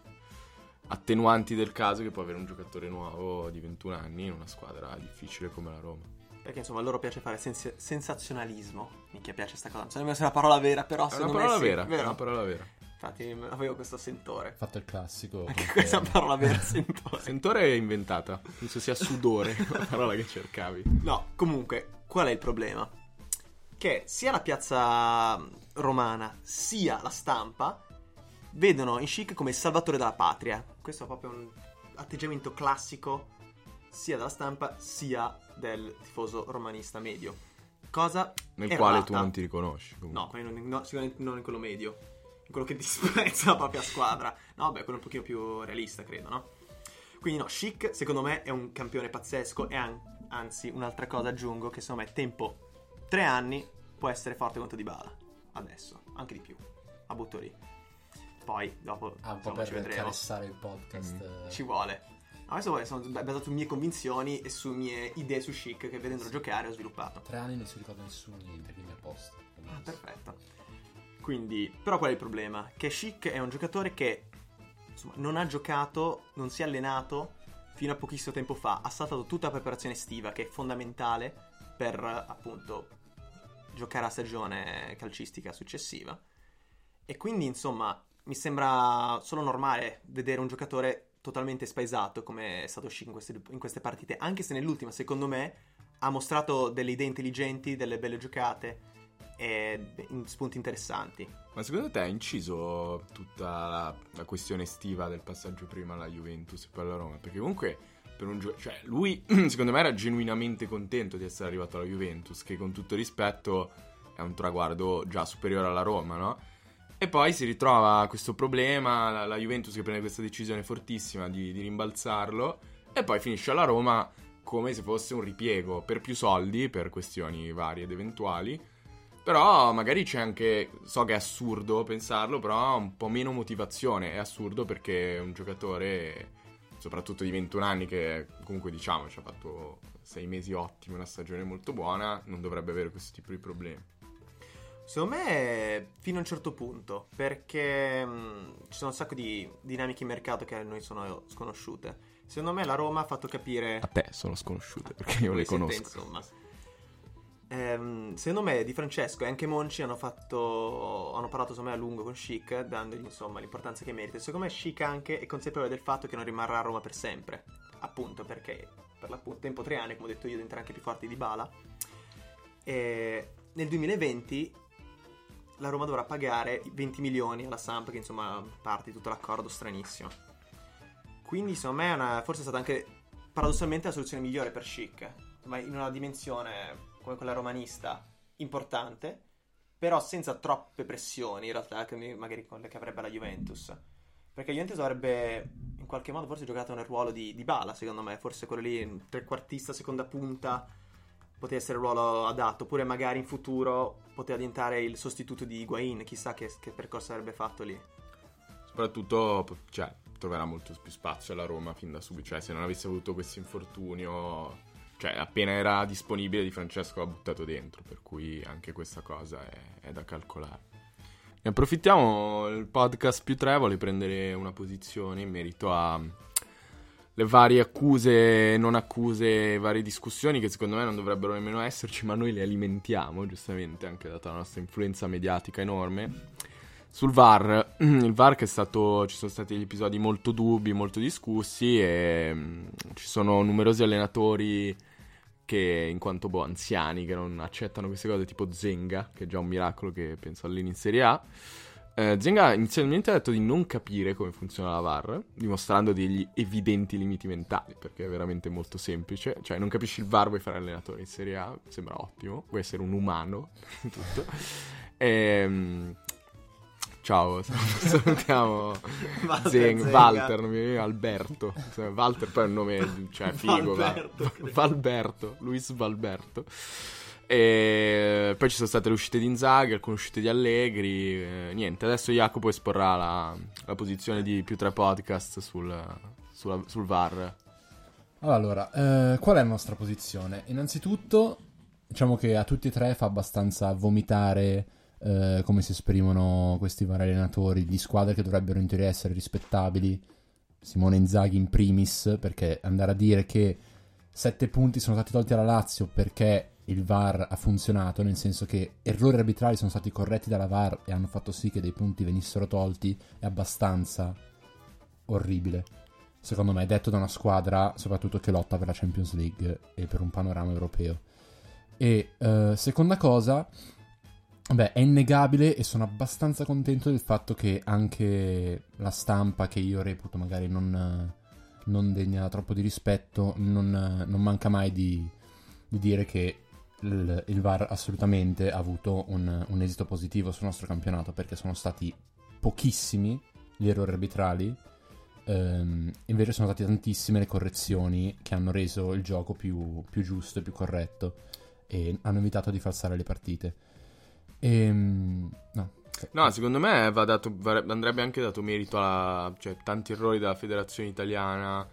attenuanti del caso che può avere un giocatore nuovo di 21 anni in una squadra difficile come la Roma. Perché insomma a loro piace fare sens- sensazionalismo. Minchia piace sta cosa. Non so nemmeno se è una parola vera, però È una secondo parola me sì, vera, è una parola vera. Infatti avevo questo sentore. fatto il classico. Anche con- questa parola vera, sentore. Sentore è inventata, penso sia sudore, la parola che cercavi. No, comunque, qual è il problema? Che sia la piazza romana sia la stampa vedono in Chic come il salvatore della patria. Questo è proprio un atteggiamento classico sia della stampa sia del tifoso romanista medio. Cosa Nel errata. quale tu non ti riconosci. Comunque. No, non- no, sicuramente non in quello medio. In quello che disprezza la propria squadra. No, beh, quello un pochino più realista, credo, no? Quindi no, Chic secondo me è un campione pazzesco e an- anzi un'altra cosa aggiungo che secondo me tempo tre anni può essere forte quanto di Bala. Adesso, anche di più. La butto lì. Poi dopo Ah, insomma, ci per vedremo. il podcast. Mm. eh. Ci vuole. Adesso vuole, sono basato su mie convinzioni e su mie idee su Chic che vedendolo giocare ho sviluppato. Tre anni non si ricorda nessuno niente, quindi a posto. Ah, perfetto. Quindi, però qual è il problema? Che Chic è un giocatore che insomma, non ha giocato, non si è allenato fino a pochissimo tempo fa, ha saltato tutta la preparazione estiva che è fondamentale per appunto giocare la stagione calcistica successiva. E quindi, insomma, mi sembra solo normale vedere un giocatore totalmente spaesato come è stato Chic in queste, in queste partite, anche se nell'ultima, secondo me, ha mostrato delle idee intelligenti, delle belle giocate e spunti interessanti. Ma secondo te ha inciso tutta la, la questione estiva del passaggio prima alla Juventus e poi alla Roma? Perché comunque per un gio- cioè lui secondo me era genuinamente contento di essere arrivato alla Juventus, che con tutto rispetto è un traguardo già superiore alla Roma, no? E poi si ritrova questo problema, la, la Juventus che prende questa decisione fortissima di, di rimbalzarlo e poi finisce alla Roma come se fosse un ripiego per più soldi, per questioni varie ed eventuali. Però magari c'è anche, so che è assurdo pensarlo, però un po' meno motivazione. È assurdo perché un giocatore, soprattutto di 21 anni, che comunque diciamo ci ha fatto 6 mesi ottimi, una stagione molto buona, non dovrebbe avere questo tipo di problemi. Secondo me fino a un certo punto, perché mh, ci sono un sacco di dinamiche in mercato che a noi sono sconosciute. Secondo me la Roma ha fatto capire... A te sono sconosciute perché io le conosco. insomma. Ehm, secondo me Di Francesco e anche Monci hanno fatto hanno parlato secondo me a lungo con Chic dandogli insomma l'importanza che merita secondo me Chic anche è consapevole del fatto che non rimarrà a Roma per sempre appunto perché per l'appunto tempo tre anni come ho detto io diventerà anche più forte di Bala e nel 2020 la Roma dovrà pagare 20 milioni alla Samp che insomma parte di tutto l'accordo stranissimo quindi secondo me è una, forse è stata anche paradossalmente la soluzione migliore per Chic ma in una dimensione come quella romanista importante, però senza troppe pressioni in realtà, che magari quelle che avrebbe la Juventus. Perché la Juventus avrebbe in qualche modo forse giocato nel ruolo di, di Bala, secondo me, forse quello lì, trequartista, seconda punta, poteva essere il ruolo adatto, oppure magari in futuro poteva diventare il sostituto di Higuain, chissà che, che percorso avrebbe fatto lì. Soprattutto, cioè, troverà molto più spazio alla Roma fin da subito. Cioè, se non avesse avuto questo infortunio, cioè, appena era disponibile, Di Francesco l'ha buttato dentro. Per cui anche questa cosa è, è da calcolare. Ne approfittiamo. Il podcast più tre vuole prendere una posizione in merito a le varie accuse, non accuse, varie discussioni che secondo me non dovrebbero nemmeno esserci, ma noi le alimentiamo, giustamente, anche data la nostra influenza mediatica enorme sul VAR, il VAR che è stato, ci sono stati degli episodi molto dubbi, molto discussi e mh, ci sono numerosi allenatori che in quanto boh, anziani che non accettano queste cose, tipo Zenga, che è già un miracolo che penso all'inizio in Serie A. Eh, Zenga inizialmente ha detto di non capire come funziona la VAR, dimostrando degli evidenti limiti mentali, perché è veramente molto semplice. Cioè, non capisci il VAR, vuoi fare allenatore in Serie A, sembra ottimo, vuoi essere un umano, tutto. Ehm, Ciao, salutiamo Walter Zeng, Zenga. Walter, non mi viene Alberto. Cioè, Walter poi è un nome, cioè figo. Valberto, va-. Valberto, Luis Valberto. E poi ci sono state le uscite di Inzaghi, alcune uscite di Allegri. eh, niente, adesso Jacopo esporrà la, la posizione di più tre podcast sul, sulla- sul VAR. Allora, eh, qual è la nostra posizione? Innanzitutto, diciamo che a tutti e tre fa abbastanza vomitare eh, come si esprimono questi vari allenatori di squadre che dovrebbero in teoria essere rispettabili. Simone Inzaghi in primis, perché andare a dire che sette punti sono stati tolti alla Lazio perché il VAR ha funzionato, nel senso che errori arbitrali sono stati corretti dalla VAR e hanno fatto sì che dei punti venissero tolti, è abbastanza orribile secondo me, detto da una squadra soprattutto che lotta per la Champions League e per un panorama europeo. E eh, seconda cosa, beh, è innegabile e sono abbastanza contento del fatto che anche la stampa, che io reputo magari non, non degna troppo di rispetto, non, non manca mai di, di dire che il, il VAR assolutamente ha avuto un, un esito positivo sul nostro campionato perché sono stati pochissimi gli errori arbitrali Ehm, invece sono state tantissime le correzioni che hanno reso il gioco più, più giusto e più corretto e hanno evitato di falsare le partite. Ehm, no. No, secondo me dato- andrebbe anche dato merito a cioè, tanti errori della federazione italiana.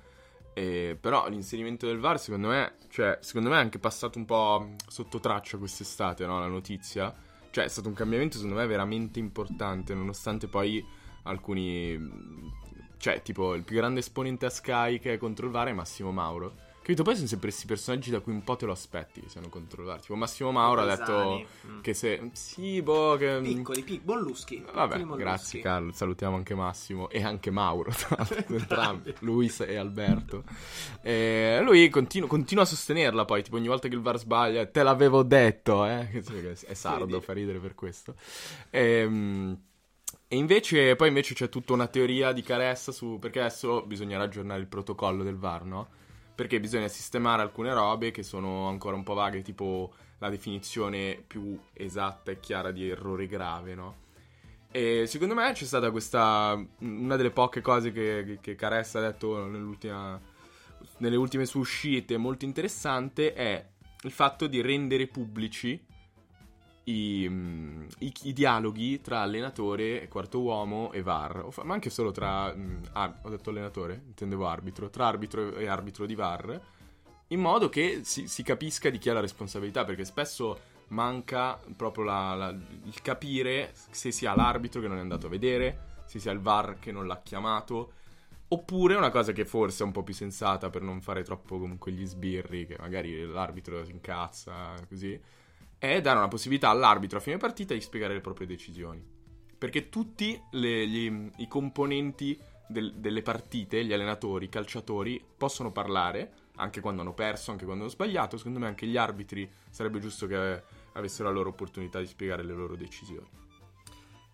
E- però l'inserimento del VAR, secondo me, cioè, secondo me è anche passato un po' sotto traccia quest'estate, no? La notizia. Cioè, è stato un cambiamento, secondo me, veramente importante, nonostante poi alcuni. Cioè, tipo, il più grande esponente a Sky che è contro il VAR è Massimo Mauro. Capito? Poi sono sempre questi personaggi da cui un po' te lo aspetti che siano contro il VAR. Tipo, Massimo Mauro ha detto Pesani, mm. che se. Sì, boh, che. Piccoli, piccoli, Bolluschi. Vabbè, piccoli molluschi. grazie Carlo, salutiamo anche Massimo e anche Mauro, tra l'altro, entrambi, Luis e Alberto. E lui continu- continua a sostenerla poi, tipo ogni volta che il VAR sbaglia, te l'avevo detto, eh? È sardo, fa ridere per questo. Ehm, E invece, poi invece c'è tutta una teoria di Caressa su, perché adesso bisognerà aggiornare il protocollo del VAR, no? Perché bisogna sistemare alcune robe che sono ancora un po' vaghe, tipo la definizione più esatta e chiara di errore grave, no? E secondo me c'è stata questa. Una delle poche cose che, che Caressa ha detto nelle ultime sue uscite molto interessante è il fatto di rendere pubblici i, mm, i- i dialoghi tra allenatore, quarto uomo e VAR, ma anche solo tra. mm, ah, ho detto allenatore, intendevo arbitro, tra arbitro e arbitro di VAR, in modo che si, si capisca di chi ha la responsabilità, perché spesso manca proprio la- la- il capire se sia l'arbitro che non è andato a vedere, se sia il VAR che non l'ha chiamato. Oppure una cosa che forse è un po' più sensata per non fare troppo comunque gli sbirri, che magari l'arbitro si incazza, così, è dare una possibilità all'arbitro a fine partita di spiegare le proprie decisioni. Perché tutti le- gli- i componenti del- delle partite, gli allenatori, i calciatori, possono parlare, anche quando hanno perso, anche quando hanno sbagliato. Secondo me anche gli arbitri sarebbe giusto che avessero la loro opportunità di spiegare le loro decisioni.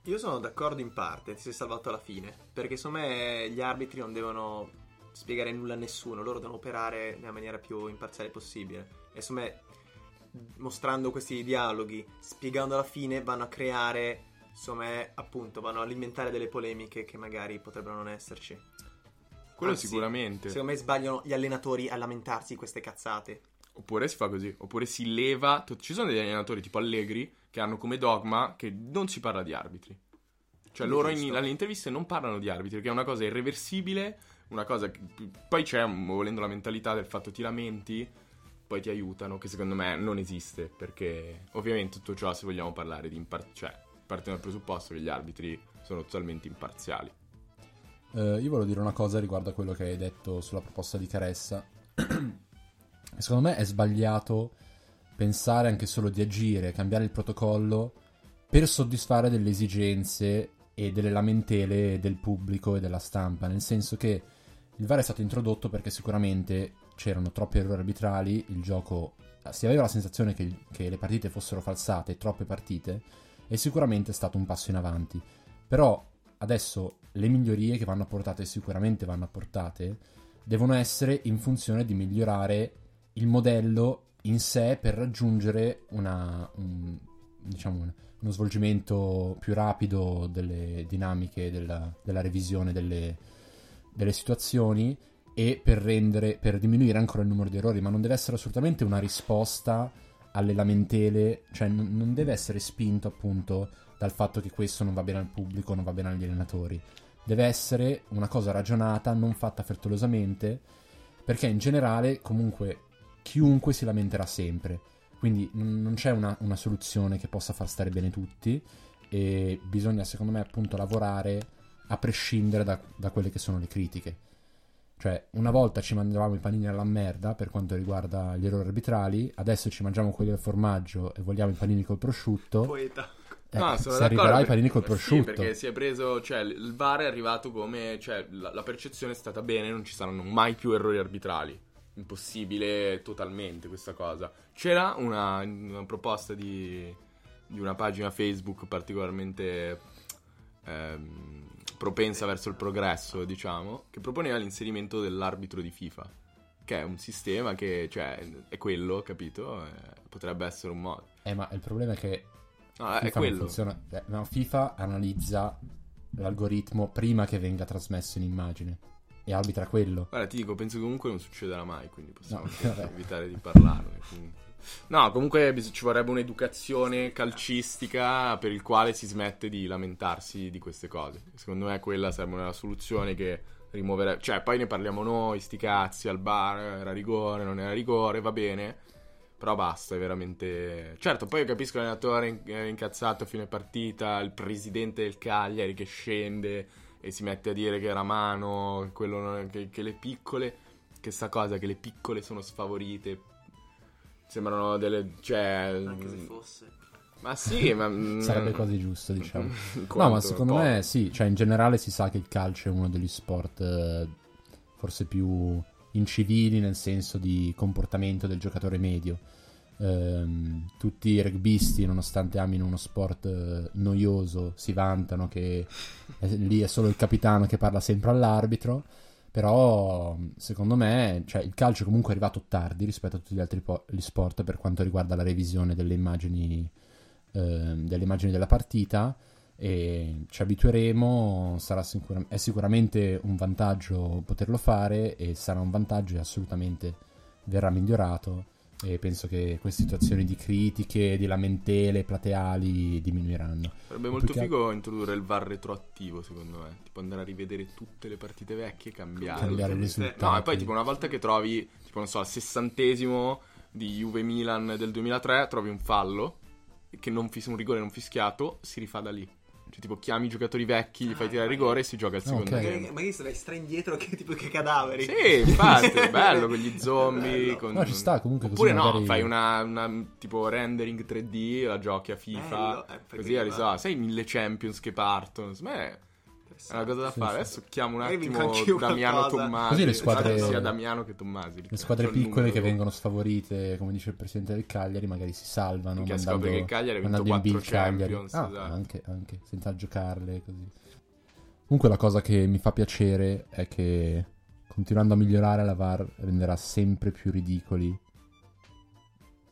Io sono d'accordo in parte, ti sei salvato alla fine. Perché secondo me gli arbitri non devono spiegare nulla a nessuno, loro devono operare nella maniera più imparziale possibile. E secondo me, mostrando questi dialoghi, spiegando alla fine, vanno a creare, insomma, appunto, vanno a alimentare delle polemiche che magari potrebbero non esserci. Quello Anzi, sicuramente. Secondo me sbagliano gli allenatori a lamentarsi di queste cazzate. Oppure si fa così, oppure si leva. Ci sono degli allenatori tipo Allegri che hanno come dogma che non si parla di arbitri. Cioè, loro in, alle interviste non parlano di arbitri, che è una cosa irreversibile. Una cosa che. Poi c'è, volendo, la mentalità del fatto ti lamenti, poi ti aiutano, che secondo me non esiste. Perché, ovviamente, tutto ciò, se vogliamo parlare di. impar- cioè, parte dal presupposto che gli arbitri sono totalmente imparziali. Eh, io volevo dire una cosa riguardo a quello che hai detto sulla proposta di Caressa. Secondo me è sbagliato pensare anche solo di agire, cambiare il protocollo per soddisfare delle esigenze e delle lamentele del pubblico e della stampa, nel senso che il VAR è stato introdotto perché sicuramente c'erano troppi errori arbitrali, il gioco si aveva la sensazione che, che le partite fossero falsate, troppe partite, e sicuramente è stato un passo in avanti. Però adesso le migliorie che vanno apportate sicuramente vanno apportate devono essere in funzione di migliorare il modello in sé per raggiungere una, un, diciamo, uno svolgimento più rapido delle dinamiche della, della revisione delle, delle situazioni e per, rendere, per diminuire ancora il numero di errori, ma non deve essere assolutamente una risposta alle lamentele, cioè n- non deve essere spinto appunto dal fatto che questo non va bene al pubblico, non va bene agli allenatori. Deve essere una cosa ragionata, non fatta frettolosamente, perché in generale comunque chiunque si lamenterà sempre. Quindi n- non c'è una, una soluzione che possa far stare bene tutti e bisogna secondo me appunto lavorare a prescindere da, da quelle che sono le critiche. Cioè, una volta ci mangiavamo i panini alla merda per quanto riguarda gli errori arbitrali, adesso ci mangiamo quelli al formaggio e vogliamo i panini col prosciutto. Poeta. Eh, No, sono si arriverà ai panini col sì, prosciutto. perché si è preso, cioè il VAR è arrivato come, cioè la, la percezione è stata bene, non ci saranno mai più errori arbitrali. Impossibile totalmente questa cosa. C'era una, una proposta di, di una pagina Facebook particolarmente ehm, propensa verso il progresso, diciamo, che proponeva l'inserimento dell'arbitro di FIFA. Che è un sistema che, cioè, è quello, capito? Eh, potrebbe essere un modo. Eh, ma il problema è che è FIFA non quello. funziona. eh, no, FIFA analizza l'algoritmo prima che venga trasmesso in immagine e arbitra quello. Guarda, ti dico, penso che comunque non succederà mai, quindi possiamo No, evitare di parlarne. comunque. No, comunque ci vorrebbe un'educazione calcistica per il quale si smette di lamentarsi di queste cose. Secondo me quella sarebbe una soluzione che rimuoverebbe... Cioè, poi ne parliamo noi, sti cazzi, al bar, era rigore, non era rigore, va bene. Però basta, è veramente... Certo, poi io capisco l'allenatore eh, incazzato a fine partita, il presidente del Cagliari che scende e si mette a dire che era mano, che, che le piccole... Che sta cosa, che le piccole sono sfavorite. Sembrano delle... Cioè... Anche se fosse. Ma sì, ma... mm, Sarebbe quasi giusto, diciamo. No, ma secondo me sì, cioè in generale si sa che il calcio è uno degli sport eh, forse più incivili nel senso di comportamento del giocatore medio. Ehm, tutti i rugbisti, nonostante amino uno sport eh, noioso, si vantano che è- lì è solo il capitano che parla sempre all'arbitro. Però, secondo me, cioè, il calcio comunque è arrivato tardi rispetto a tutti gli altri po- gli sport per quanto riguarda la revisione delle immagini, ehm, delle immagini della partita e ci abitueremo, sicura- è sicuramente un vantaggio poterlo fare e sarà un vantaggio e assolutamente verrà migliorato e penso che queste situazioni di critiche, di lamentele plateali diminuiranno. Sarebbe molto Più che- figo introdurre il VAR retroattivo, secondo me. Tipo andare a rivedere tutte le partite vecchie e cambiare. Cambiare i Eh, risultati. No, e poi tipo una volta che trovi, tipo non so, al sessantesimo di Juve Milan del 2003, trovi un fallo che non fis- un rigore non fischiato, si rifà da lì. Cioè tipo chiami i giocatori vecchi, gli fai Ah, tirare rigore e si gioca il secondo ok. tempo. Magari stai stra indietro che tipo che cadaveri. Sì, infatti, è bello con gli zombie. Con... No, ci sta, comunque così Oppure no, magari- fai una, una, tipo rendering 3D, la giochi a FIFA. Bello, eh, così risolvi. Sai, mille champions che partono. Secondo me è una cosa da Sì, fare. sì. Adesso chiamo un attimo Damiano. Tommasi. Così le squadre- Esatto, Sia Damiano che Tommasi. Le squadre piccole che vengono sfavorite, come dice il presidente del Cagliari, magari si salvano Perché mandando, che il Cagliari ha vinto mandando in B il quattro Cagliari. Champions, Ah, esatto. anche, anche, senza giocarle così. Comunque la cosa che mi fa piacere è che continuando a migliorare la VAR renderà sempre più ridicoli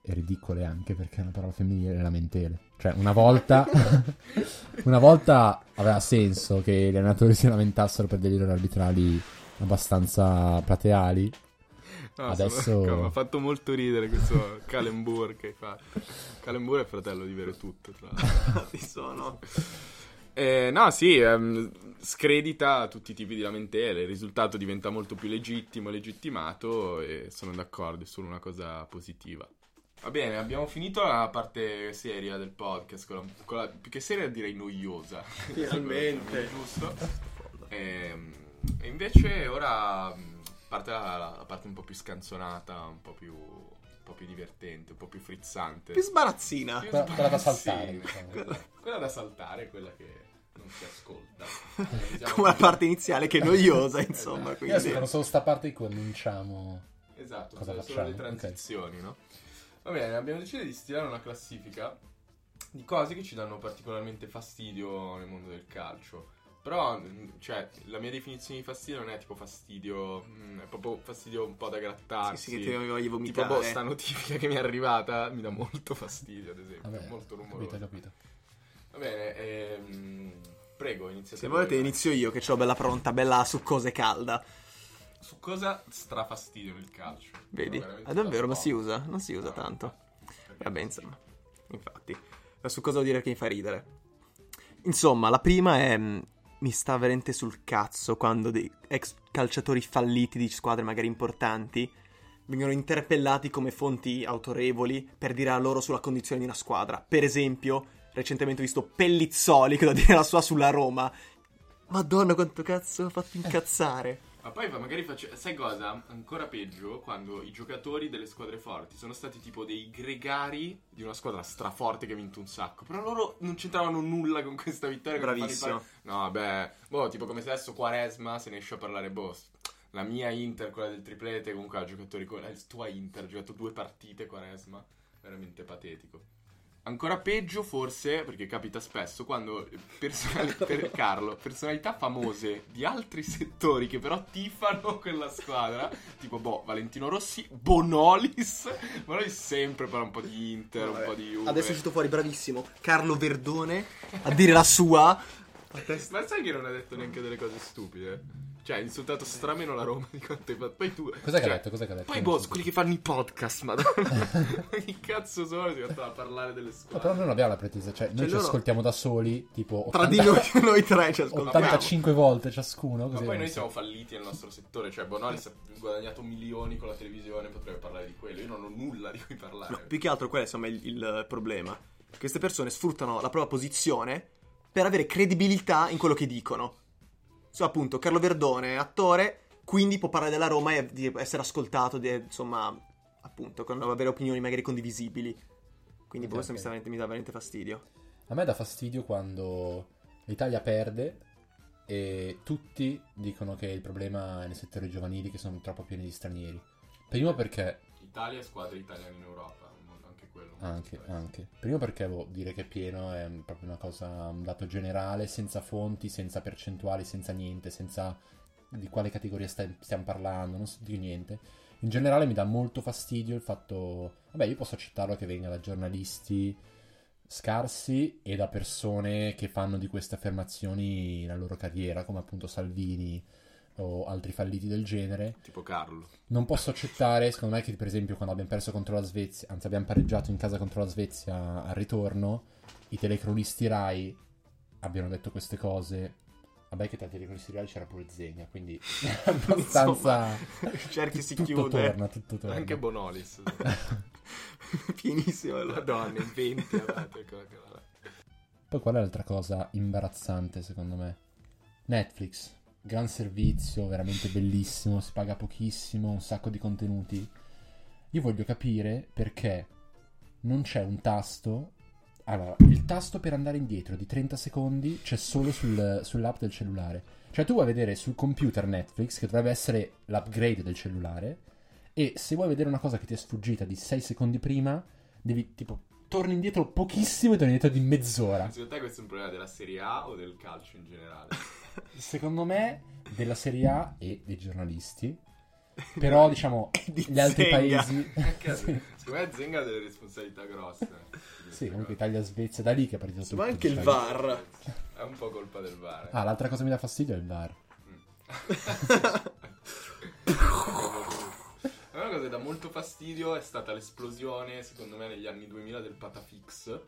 e ridicole anche perché è una parola femminile lamentele. Cioè, una volta una volta aveva senso che gli allenatori si lamentassero per degli errori arbitrali abbastanza plateali. No, Adesso- Mi ha fatto molto ridere questo Kalembur che fa. Kalembur è fratello di Veretutto, tra l'altro. Eh, no, sì, ehm, scredita tutti i tipi di lamentele, il risultato diventa molto più legittimo, legittimato e sono d'accordo, è solo una cosa positiva. Va bene, abbiamo finito la parte seria del podcast, con la, con la- più che seria direi noiosa. Finalmente. Giusto. Ehm, E, invece ora mh, parte la, la parte un po' più scanzonata, un po' più, un po' più divertente, un po' più frizzante. Più sbarazzina. Più Quella- quella da saltare, diciamo. Quella, quella da saltare, quella che non si ascolta. Come la parte iniziale che è noiosa, insomma. Esatto. Io Quindi... sono solo sta parte in cui annunciamo. Esatto, Cosa sono solo le facciamo? Ok. transizioni, no? Va bene, abbiamo deciso di stilare una classifica di cose che ci danno particolarmente fastidio nel mondo del calcio. Però, mh, cioè, la mia definizione di fastidio non è tipo fastidio, mh, è proprio fastidio un po' da Sì, grattarsi. sì, che ti voglio Tipo, vomitare. boh, sta notifica che mi è arrivata mi dà molto fastidio, ad esempio, Vabbè, molto capito, rumorosa. capito. Va bene, ehm, prego, iniziate Se volete inizio io che ho bella pronta, bella succosa e calda. Su cosa strafastidio nel calcio? Vedi? Veramente Ah, davvero, non si usa, non si usa No, tanto. infatti. Vabbè, insomma. Infatti. La su cosa vuol dire che mi fa ridere. Insomma, la prima è... mh, Mi sta veramente sul cazzo quando dei ex calciatori falliti di squadre magari importanti vengono interpellati come fonti autorevoli per dire la loro sulla condizione di una squadra. Per esempio, recentemente ho visto Pellizzoli che da dire la sua sulla Roma. Madonna, quanto cazzo ha fatto incazzare. Ma poi magari faccio. Sai cosa? Ancora peggio quando i giocatori delle squadre forti sono stati tipo dei gregari di una squadra straforte che ha vinto un sacco. Però loro non c'entravano nulla con questa vittoria. Bravissimo. ripar- No, vabbè. Boh, tipo come se adesso Quaresma se ne esce a parlare. Boh, la mia Inter, quella del triplete, comunque ha giocatori con. La tua Inter ha giocato due partite Quaresma. Veramente patetico. Ancora peggio forse, perché capita spesso, quando personali- per Carlo, personalità famose di altri settori che però tifano quella squadra, tipo boh, Valentino Rossi, Bonolis, Bonolis sempre parla un po' di Inter, un po' di Juve. Adesso è uscito fuori, bravissimo, Carlo Verdone a dire la sua. Ma sai che non ha detto neanche delle cose stupide? Cioè, ha insultato strameno la Roma di quanto hai fatto. Poi tu... Cos'è che cioè, ha detto? Cos'è che ha detto? Poi so. quelli che fanno i podcast, madonna. che cazzo sono? Si mettono a parlare delle No, squadre. però noi non abbiamo la pretesa, cioè noi Cioè, ci loro- ascoltiamo da soli, tipo Tra 80 di noi, noi tre ci ascoltiamo. 85 volte ciascuno. Ma poi noi siamo falliti nel nostro settore, cioè Bonolis ha guadagnato milioni con la televisione, potrebbe parlare di quello, io non ho nulla di cui parlare. No, più che altro quello insomma è il, il problema. Queste persone sfruttano la propria posizione per avere credibilità in quello che dicono. So, appunto, Carlo Verdone è attore, quindi può parlare della Roma e di essere ascoltato, di, insomma, appunto, con avere opinioni magari condivisibili. Quindi Ok, questo mi, ok. sta veramente, mi dà veramente fastidio. A me dà fastidio quando l'Italia perde e tutti dicono che il problema è nei settori giovanili che sono troppo pieni di stranieri. Primo perché Italia e squadre italiane in Europa, anche Anche. Primo perché boh, dire che è pieno è proprio una cosa, un dato generale, senza fonti, senza percentuali, senza niente, senza di quale categoria stai- stiamo parlando, non so di niente. In generale mi dà molto fastidio il fatto, vabbè io posso accettarlo che venga da giornalisti scarsi e da persone che fanno di queste affermazioni la loro carriera, come appunto Salvini o altri falliti del genere. Tipo Carlo. Non posso accettare, secondo me, che per esempio quando abbiamo perso contro la Svezia, anzi abbiamo pareggiato in casa contro la Svezia al ritorno, i telecronisti Rai abbiano detto queste cose. Vabbè che tra i telecronisti Rai c'era pure Zegna, quindi abbastanza... Il cerchio si tutto chiude. torna, tutto torna. Anche Bonolis. Pienissimo. allora. Madonna, in 20 ha dato eccola che va. Poi qual è l'altra cosa imbarazzante secondo me? Netflix, gran servizio, veramente bellissimo, si paga pochissimo, un sacco di contenuti. Io voglio capire perché non c'è un tasto. Allora, il tasto per andare indietro di 30 secondi c'è solo sul- sull'app del cellulare. Cioè tu vuoi vedere sul computer Netflix, che dovrebbe essere l'upgrade del cellulare, e se vuoi vedere una cosa che ti è sfuggita di 6 secondi prima, devi tipo torni indietro pochissimo e torni indietro di mezz'ora. Secondo te questo è un problema della Serie A o del calcio in generale? Secondo me della Serie A e dei giornalisti. Però diciamo Di gli altri Zenga. paesi sì, Secondo me Zenga ha delle responsabilità grosse. sì, comunque Italia Svezia da lì che è partito tutto. Ma anche il diciamo. VAR. È un po' colpa del VAR. Ah, l'altra cosa che mi dà fastidio è il VAR. Una cosa che dà molto fastidio è stata l'esplosione, secondo me, negli anni 2000 del Patafix.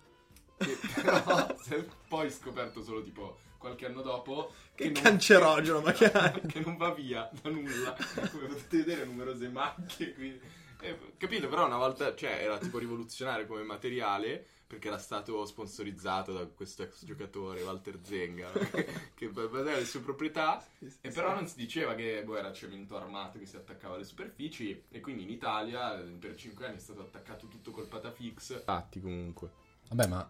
Che però si è poi scoperto solo tipo qualche anno dopo Che non- cancerogeno, magari. che non va via da nulla. Come potete vedere, numerose macchie. Quindi... eh, capito? Però una volta, cioè, era tipo rivoluzionario come materiale. Perché era stato sponsorizzato da questo ex giocatore, Walter Zenga, che, aveva le sue proprietà. E però non si diceva che boh, era cemento armato che si attaccava alle superfici. E quindi in Italia per 5 anni è stato attaccato tutto col patafix. Fatti comunque. Vabbè, ma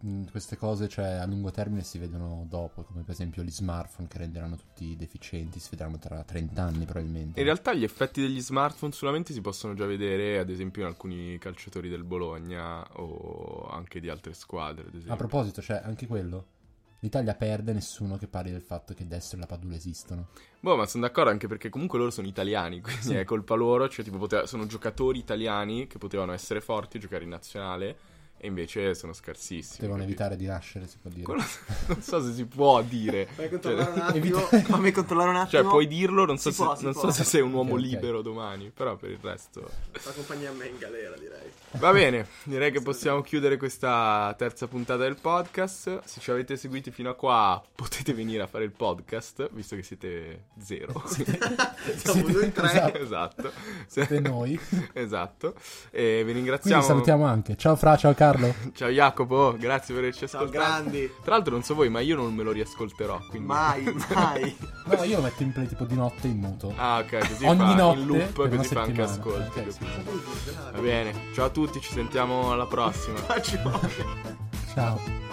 mh, queste cose cioè, a lungo termine si vedono dopo, come per esempio gli smartphone che renderanno tutti deficienti, si vedranno tra 30 anni probabilmente. In realtà gli effetti degli smartphone solamente si possono già vedere, ad esempio, in alcuni calciatori del Bologna o anche di altre squadre. A proposito, cioè, anche quello. L'Italia perde nessuno che parli del fatto che Destro e la Padula esistono. Boh, ma sono d'accordo anche perché comunque loro sono italiani, quindi Sì. è colpa loro, cioè tipo poteva- sono giocatori italiani che potevano essere forti, giocare in nazionale e invece sono scarsissimi. Devono capito? evitare di nascere, si può dire. Quello non so se si può dire. Fai controllare controllare un attimo. Fammi controllare un attimo. Cioè, puoi dirlo, non so, Si se, può, non so se sei un uomo Ok, ok. libero domani, però per il resto... Accompagni a me in galera, direi. Va bene, direi che possiamo chiudere questa terza puntata del podcast. Se ci avete seguiti fino a qua, potete venire a fare il podcast, visto che siete zero. Siamo noi tre. Esatto. esatto. Siete noi. esatto. E vi Quindi ringraziamo. salutiamo anche. Ciao Fra, ciao Carlo. Ciao Jacopo, grazie per averci Ciao, ascoltato. grandi. Tra l'altro non so voi, ma io non me lo riascolterò, quindi... Mai, mai. No, io lo metto in play tipo di notte in muto. Ah, ok, così Ogni fa notte in loop, per una così fa anche ascolti. Ok, sì. Va bene, ciao a tutti, ci sentiamo alla prossima. Faccio. Ciao.